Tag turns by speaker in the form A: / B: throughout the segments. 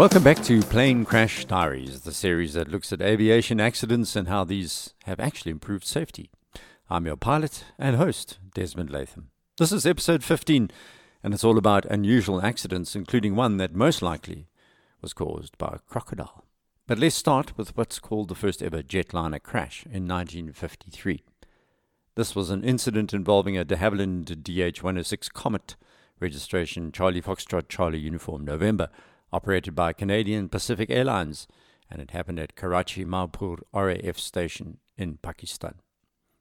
A: Welcome back to Plane Crash Diaries, the series that looks at aviation accidents and how these have actually improved safety. I'm your pilot and host, Desmond Latham. This is episode 15, and it's all about unusual accidents, including one that most likely was caused by a crocodile. But let's start with what's called the first ever jetliner crash in 1953. This was an incident involving a de Havilland DH-106 Comet, registration Charlie Foxtrot Charlie Uniform November, operated by Canadian Pacific Airlines, and it happened at Karachi Mauripur RAF station in Pakistan.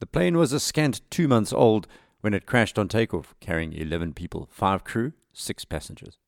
A: The plane was a scant two months old when it crashed on takeoff, carrying 11 people, five crew, six passengers.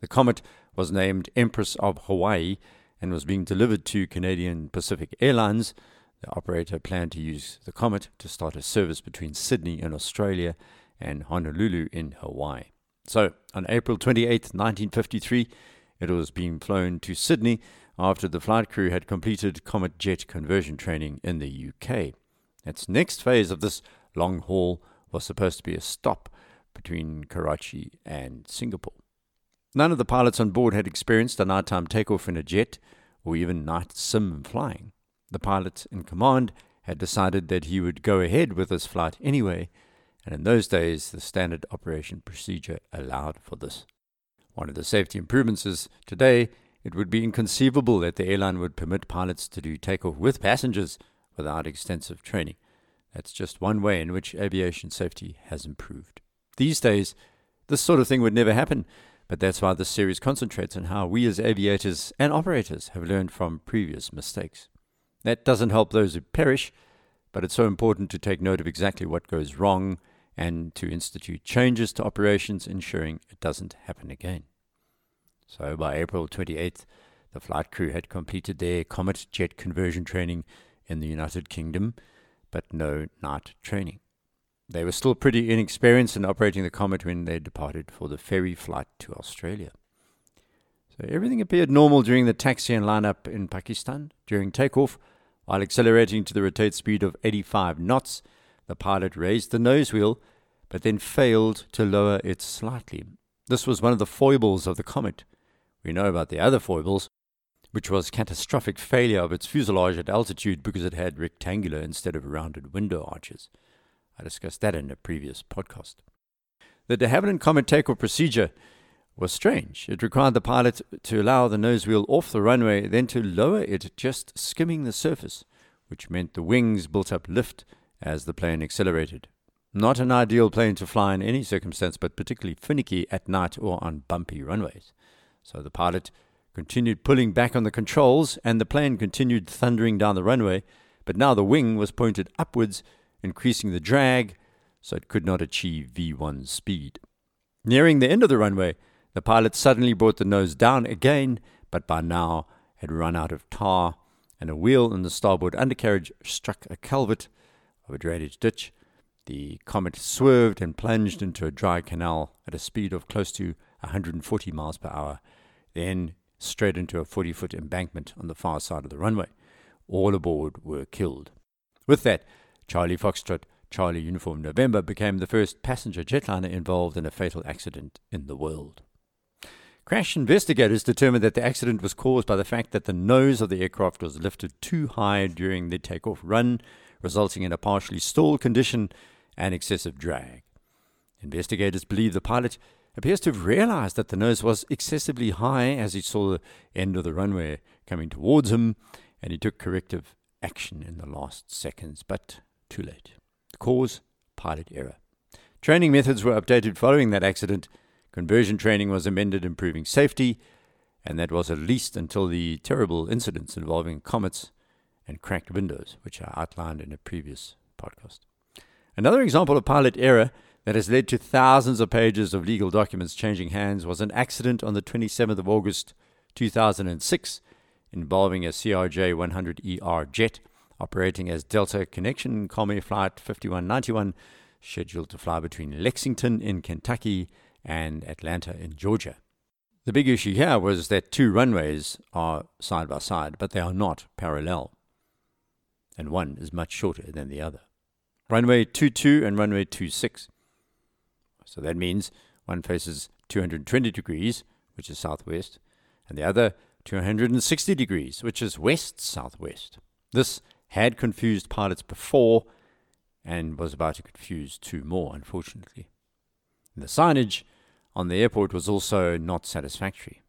A: The Comet was named Empress of Hawaii and was being delivered to Canadian Pacific Airlines. The operator planned to use the Comet to start a service between Sydney in Australia and Honolulu in Hawaii. So, on April 28, 1953, it was being flown to Sydney after the flight crew had completed Comet jet conversion training in the UK. Its next phase of this long haul was supposed to be a stop between Karachi and Singapore. None of the pilots on board had experienced a nighttime takeoff in a jet or even night sim flying. The pilot in command had decided that he would go ahead with this flight anyway, and in those days the standard operation procedure allowed for this. One of the safety improvements is today it would be inconceivable that the airline would permit pilots to do takeoff with passengers without extensive training. That's just one way in which aviation safety has improved. These days, this sort of thing would never happen, but that's why this series concentrates on how we as aviators and operators have learned from previous mistakes. That doesn't help those who perish, but it's so important to take note of exactly what goes wrong and to institute changes to operations, ensuring it doesn't happen again. So by April 28th, the flight crew had completed their Comet jet conversion training in the United Kingdom, but no night training. They were still pretty inexperienced in operating the Comet when they departed for the ferry flight to Australia. So everything appeared normal during the taxi and lineup in Pakistan. During takeoff, while accelerating to the rotate speed of 85 knots, the pilot raised the nose wheel, but then failed to lower it slightly. This was one of the foibles of the Comet. We know about the other foibles, which was catastrophic failure of its fuselage at altitude because it had rectangular instead of rounded window arches. I discussed that in a previous podcast. The de Havilland Comet takeoff procedure was strange. It required the pilot to allow the nose wheel off the runway, then to lower it just skimming the surface, which meant the wings built up lift as the plane accelerated. Not an ideal plane to fly in any circumstance, but particularly finicky at night or on bumpy runways. So the pilot continued pulling back on the controls, and the plane continued thundering down the runway, but now the wing was pointed upwards, increasing the drag, so it could not achieve V1 speed. Nearing the end of the runway, the pilot suddenly brought the nose down again, but by now had run out of tar, and a wheel in the starboard undercarriage struck a culvert of a drainage ditch. The Comet swerved and plunged into a dry canal at a speed of close to 140 miles per hour, then straight into a 40 foot embankment on the far side of the runway. All aboard were killed. With that, Charlie Foxtrot, Charlie Uniform November became the first passenger jetliner involved in a fatal accident in the world. Crash investigators determined that the accident was caused by the fact that the nose of the aircraft was lifted too high during the takeoff run, resulting in a partially stalled condition and excessive drag. Investigators believe the pilot appears to have realized that the nose was excessively high as he saw the end of the runway coming towards him, and he took corrective action in the last seconds, but too late. The cause pilot error. Training methods were updated following that accident. Conversion training was amended, improving safety, and that was at least until the terrible incidents involving comets and cracked windows, which I outlined in a previous podcast. Another example of pilot error that has led to thousands of pages of legal documents changing hands was an accident on the 27th of August 2006 involving a CRJ 100ER jet operating as Delta Connection Comair Flight 5191, scheduled to fly between Lexington in Kentucky and Atlanta in Georgia. The big issue here was that two runways are side by side, but they are not parallel, and one is much shorter than the other. Runway 22 and runway 26. So that means one faces 220 degrees, which is southwest, and the other 260 degrees, which is west southwest. This had confused pilots before and was about to confuse two more, unfortunately. The signage on the airport was also not satisfactory.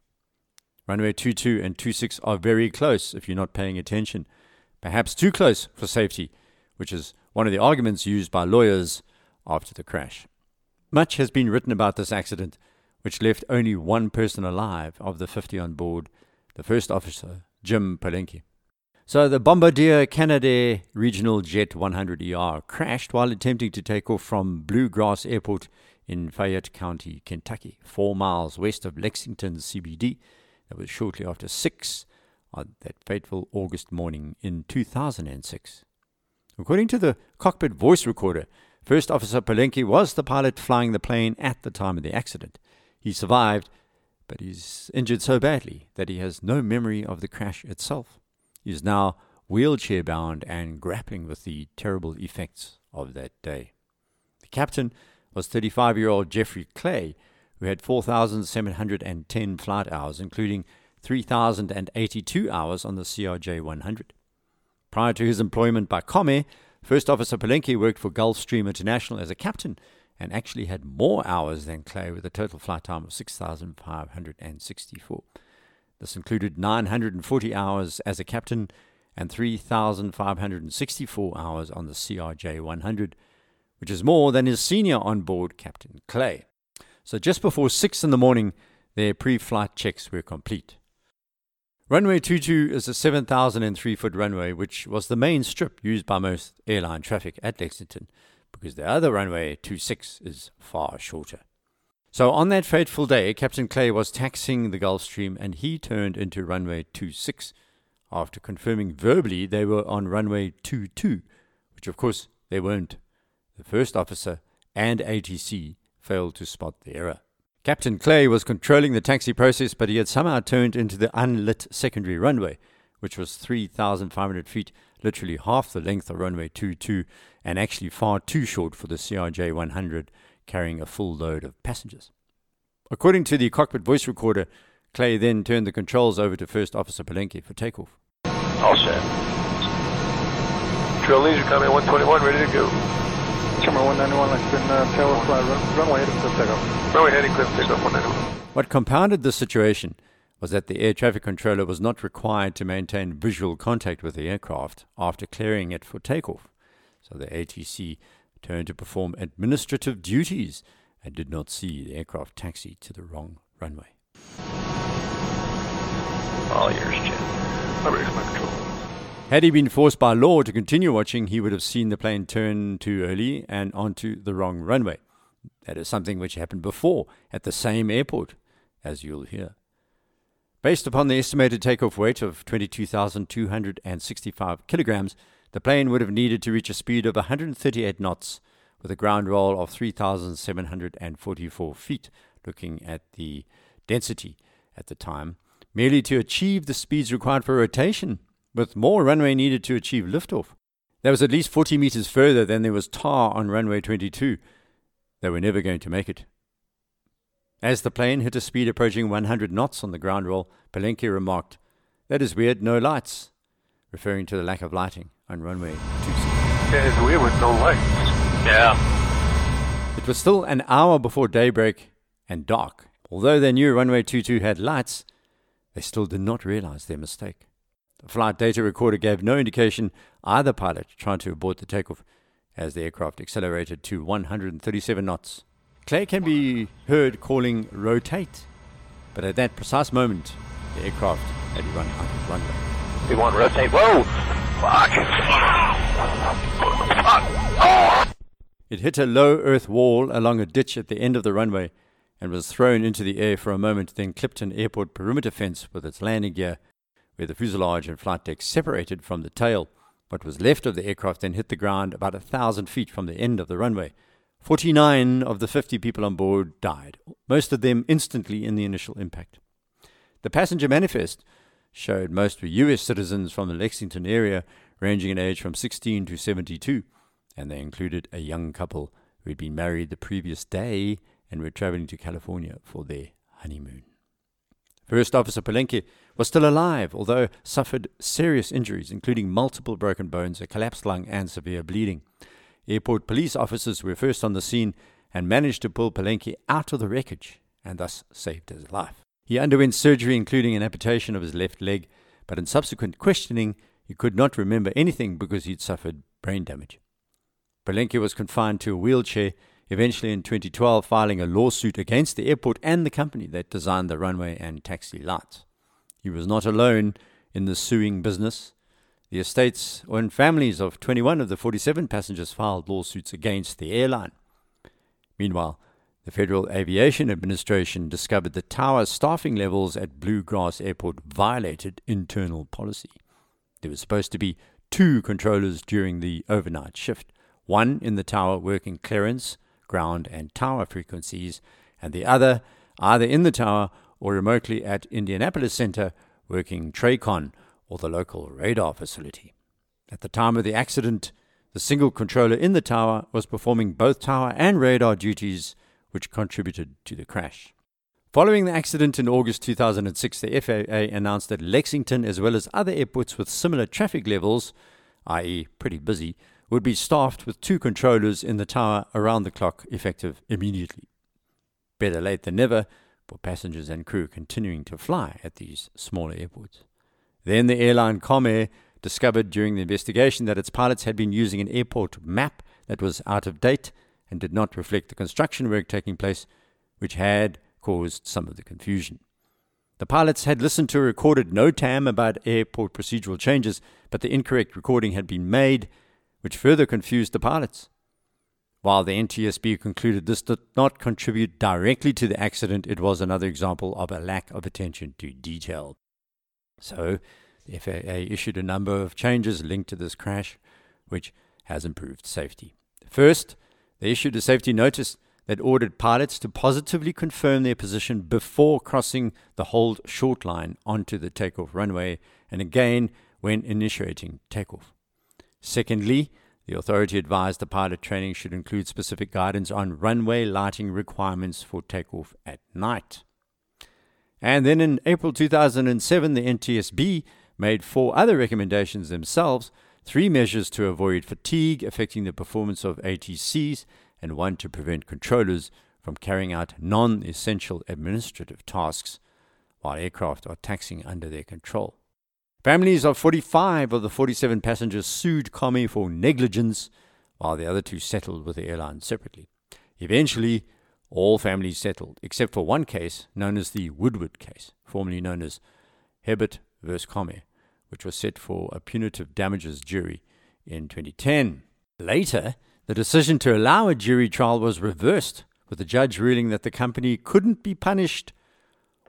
A: Runway 22 and 26 are very close if you're not paying attention, perhaps too close for safety, which is one of the arguments used by lawyers after the crash. Much has been written about this accident, which left only one person alive of the 50 on board, the first officer, Jim Palenke. So the Bombardier Canadair Regional Jet 100ER crashed while attempting to take off from Bluegrass Airport in Fayette County, Kentucky, four miles west of Lexington CBD. That was shortly after 6 on that fateful August morning in 2006. According to the cockpit voice recorder, First Officer Palenke was the pilot flying the plane at the time of the accident. He survived, but he's injured so badly that he has no memory of the crash itself. He is now wheelchair bound and grappling with the terrible effects of that day. The captain was 35 year old Jeffrey Clay, who had 4,710 flight hours, including 3,082 hours on the CRJ 100. Prior to his employment by Comair, First Officer Palenke worked for Gulfstream International as a captain and actually had more hours than Clay with a total flight time of 6,564. This included 940 hours as a captain and 3,564 hours on the CRJ 100, which is more than his senior on board Captain Clay. So just before 6 in the morning, their pre flight checks were complete. Runway 22 is a 7,003 foot runway, which was the main strip used by most airline traffic at Lexington, because the other runway 26 is far shorter. So on that fateful day, Captain Clay was taxiing the Gulfstream and he turned into runway 26 after confirming verbally they were on runway 22, which of course they weren't. The first officer and ATC failed to spot the error. Captain Clay was controlling the taxi process, but he had somehow turned into the unlit secondary runway, which was 3,500 feet, literally half the length of runway 22, and actually far too short for the CRJ 100 carrying a full load of passengers. According to the cockpit voice recorder, Clay then turned the controls over to First Officer Palenke for takeoff.
B: All set. Trail leader coming 121, ready to go.
C: Terminal 191, Lexington, uh, tail fly, run, runway heading clear takeoff.
B: Runway heading clear takeoff 191.
A: What compounded the situation was that the air traffic controller was not required to maintain visual contact with the aircraft after clearing it for takeoff. So the ATC turned to perform administrative duties and did not see the aircraft taxi to the wrong runway.
B: All yours, Jet. Number my control.
A: Had he been forced by law to continue watching, he would have seen the plane turn too early and onto the wrong runway. That is something which happened before at the same airport, as you'll hear. Based upon the estimated takeoff weight of 22,265 kilograms, the plane would have needed to reach a speed of 138 knots with a ground roll of 3,744 feet, looking at the density at the time, merely to achieve the speeds required for rotation with more runway needed to achieve liftoff. That was at least 40 meters further than there was tar on runway 22. They were never going to make it. As the plane hit a speed approaching 100 knots on the ground roll, Palenke remarked, That is weird, no lights, referring to the lack of lighting on runway 26.
B: Yeah, it's weird with no lights. Yeah.
A: It was still an hour before daybreak and dark. Although they knew runway 22 had lights, they still did not realize their mistake. The flight data recorder gave no indication either pilot tried to abort the takeoff as the aircraft accelerated to 137 knots. Clay can be heard calling rotate, but at that precise moment, the aircraft had run out of runway.
B: We want to rotate. Whoa! Fuck! Fuck! Oh!
A: It hit a low earth wall along a ditch at the end of the runway and was thrown into the air for a moment, then clipped an airport perimeter fence with its landing gear where the fuselage and flight deck separated from the tail. What was left of the aircraft then hit the ground about a thousand feet from the end of the runway. 49 of the 50 people on board died, most of them instantly in the initial impact. The passenger manifest showed most were U.S. citizens from the Lexington area, ranging in age from 16 to 72, and they included a young couple who had been married the previous day and were traveling to California for their honeymoon. First Officer Palenke was still alive, although suffered serious injuries, including multiple broken bones, a collapsed lung, and severe bleeding. Airport police officers were first on the scene and managed to pull Palenke out of the wreckage and thus saved his life. He underwent surgery, including an amputation of his left leg, but in subsequent questioning, he could not remember anything because he'd suffered brain damage. Palenke was confined to a wheelchair, eventually in 2012 filing a lawsuit against the airport and the company that designed the runway and taxi lights. He was not alone in the suing business. The estates and families of 21 of the 47 passengers filed lawsuits against the airline. Meanwhile, the Federal Aviation Administration discovered the tower staffing levels at Bluegrass Airport violated internal policy. There was supposed to be two controllers during the overnight shift one in the tower working clearance, ground, and tower frequencies, and the other either in the tower or remotely at Indianapolis Center working TRACON or the local radar facility. At the time of the accident, the single controller in the tower was performing both tower and radar duties, which contributed to the crash. Following the accident in August 2006, the FAA announced that Lexington, as well as other airports with similar traffic levels, i.e., pretty busy, would be staffed with two controllers in the tower around the clock, effective immediately. Better late than never for passengers and crew continuing to fly at these smaller airports. Then the airline Comair discovered during the investigation that its pilots had been using an airport map that was out of date and did not reflect the construction work taking place, which had caused some of the confusion. The pilots had listened to a recorded NOTAM about airport procedural changes, but the incorrect recording had been made, which further confused the pilots. While the NTSB concluded this did not contribute directly to the accident, it was another example of a lack of attention to detail. So, the FAA issued a number of changes linked to this crash, which has improved safety. First, they issued a safety notice that ordered pilots to positively confirm their position before crossing the hold short line onto the takeoff runway and again when initiating takeoff. Secondly, the authority advised the pilot training should include specific guidance on runway lighting requirements for takeoff at night. And then in April 2007, the NTSB made four other recommendations themselves three measures to avoid fatigue affecting the performance of ATCs, and one to prevent controllers from carrying out non essential administrative tasks while aircraft are taxiing under their control. Families of 45 of the 47 passengers sued Comair for negligence, while the other two settled with the airline separately. Eventually, all families settled, except for one case known as the Woodward case, formerly known as Hebert vs. Comair, which was set for a punitive damages jury in 2010. Later, the decision to allow a jury trial was reversed, with the judge ruling that the company couldn't be punished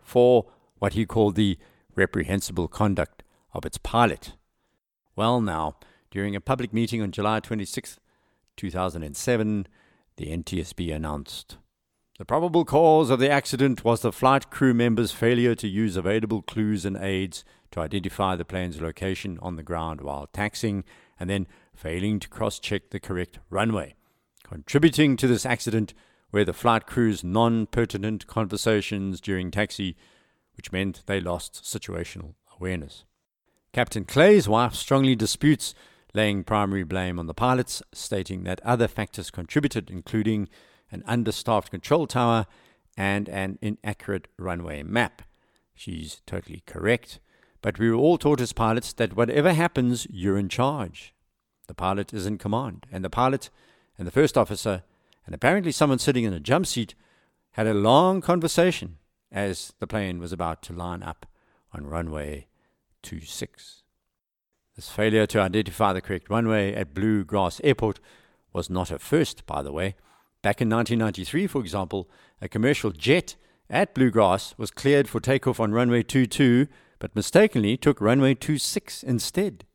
A: for what he called the reprehensible conduct of its pilot. Well, now, during a public meeting on July 26, 2007, the NTSB announced the probable cause of the accident was the flight crew members' failure to use available clues and aids to identify the plane's location on the ground while taxiing and then failing to cross check the correct runway. Contributing to this accident were the flight crew's non pertinent conversations during taxi, which meant they lost situational awareness. Captain Clay's wife strongly disputes, laying primary blame on the pilots, stating that other factors contributed, including an understaffed control tower and an inaccurate runway map. She's totally correct, but we were all taught as pilots that whatever happens, you're in charge. The pilot is in command, and the pilot and the first officer, and apparently someone sitting in a jump seat, had a long conversation as the plane was about to line up on runway 26. This failure to identify the correct runway at Blue Grass Airport was not a first, by the way. Back in 1993, for example, a commercial jet at Bluegrass was cleared for takeoff on runway 22, but mistakenly took runway 26 instead.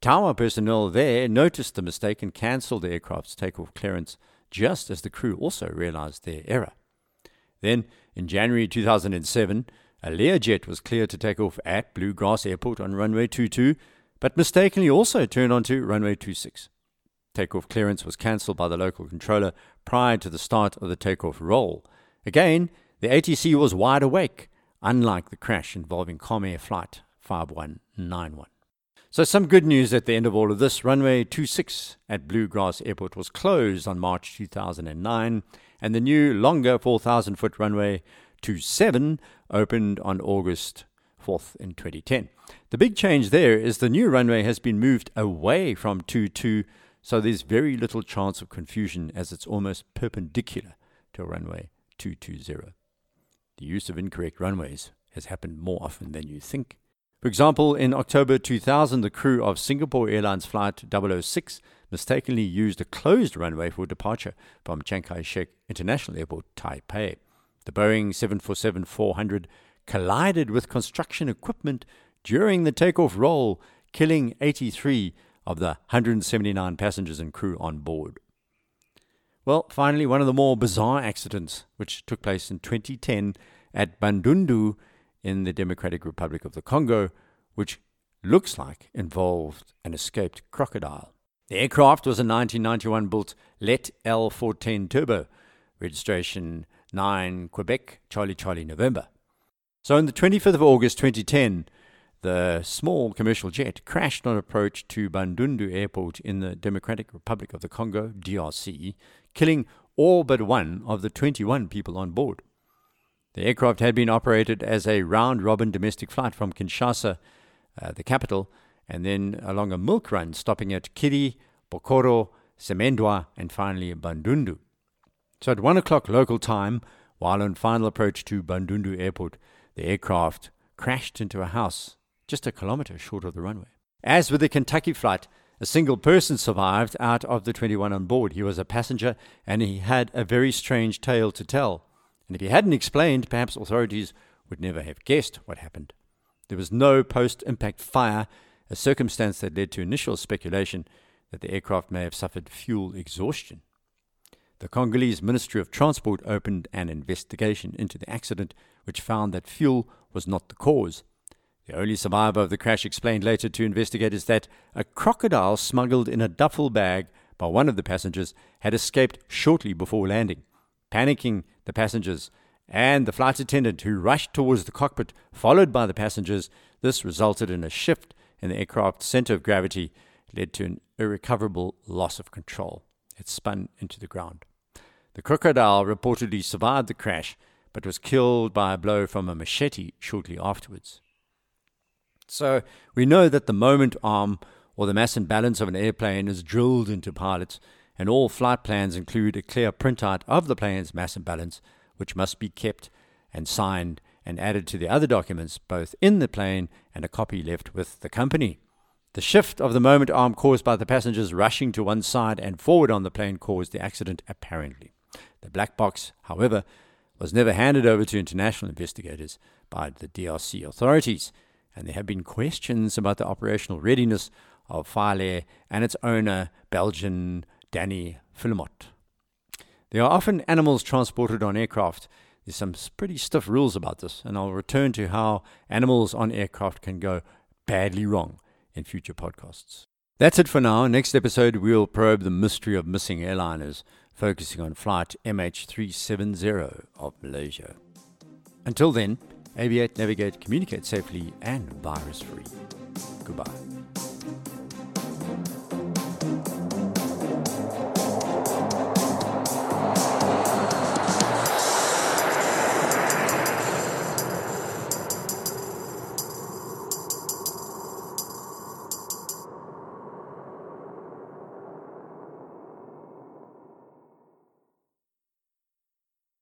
A: Tower personnel there noticed the mistake and cancelled the aircraft's takeoff clearance just as the crew also realized their error. Then, in January 2007, a Learjet was cleared to take off at Bluegrass Airport on runway 22, but mistakenly also turned onto runway 26. Takeoff clearance was cancelled by the local controller prior to the start of the takeoff roll. Again, the ATC was wide awake, unlike the crash involving Comair Flight 5191. So, some good news at the end of all of this. Runway 26 at Bluegrass Airport was closed on March 2009, and the new, longer 4,000 foot runway 27 opened on August 4th in 2010. The big change there is the new runway has been moved away from 22, so there's very little chance of confusion as it's almost perpendicular to runway 220. The use of incorrect runways has happened more often than you think. For example, in October 2000, the crew of Singapore Airlines Flight 006 mistakenly used a closed runway for departure from Chiang Kai shek International Airport, Taipei. The Boeing 747 400 collided with construction equipment during the takeoff roll, killing 83 of the 179 passengers and crew on board. Well, finally, one of the more bizarre accidents, which took place in 2010 at Bandundu in the Democratic Republic of the Congo, which looks like involved an escaped crocodile. The aircraft was a 1991 built Let L410 Turbo, registration 9 Quebec, Charlie Charlie November. So on the 25th of August 2010, the small commercial jet crashed on approach to Bandundu Airport in the Democratic Republic of the Congo, DRC, killing all but one of the 21 people on board. The aircraft had been operated as a round robin domestic flight from Kinshasa, uh, the capital, and then along a milk run, stopping at Kiri, Bokoro, Semendwa, and finally Bandundu. So at 1 o'clock local time, while on final approach to Bandundu Airport, the aircraft crashed into a house just a kilometre short of the runway. As with the Kentucky flight, a single person survived out of the 21 on board. He was a passenger and he had a very strange tale to tell. And if he hadn't explained, perhaps authorities would never have guessed what happened. There was no post impact fire, a circumstance that led to initial speculation that the aircraft may have suffered fuel exhaustion. The Congolese Ministry of Transport opened an investigation into the accident, which found that fuel was not the cause. The only survivor of the crash explained later to investigators that a crocodile smuggled in a duffel bag by one of the passengers had escaped shortly before landing. Panicking, the passengers and the flight attendant who rushed towards the cockpit, followed by the passengers, this resulted in a shift in the aircraft's center of gravity, led to an irrecoverable loss of control. It spun into the ground. The crocodile reportedly survived the crash, but was killed by a blow from a machete shortly afterwards. So we know that the moment arm or the mass and balance of an airplane is drilled into pilots, and all flight plans include a clear printout of the plane's mass and balance, which must be kept and signed and added to the other documents both in the plane and a copy left with the company. The shift of the moment arm caused by the passengers rushing to one side and forward on the plane caused the accident, apparently. The black box, however, was never handed over to international investigators by the DRC authorities, and there have been questions about the operational readiness of Filair and its owner, Belgian Danny Philemotte. There are often animals transported on aircraft. There's some pretty stiff rules about this, and I'll return to how animals on aircraft can go badly wrong in future podcasts. That's it for now. Next episode, we'll probe the mystery of missing airliners, focusing on flight MH370 of Malaysia. Until then, aviate, navigate, communicate safely, and virus free. Goodbye.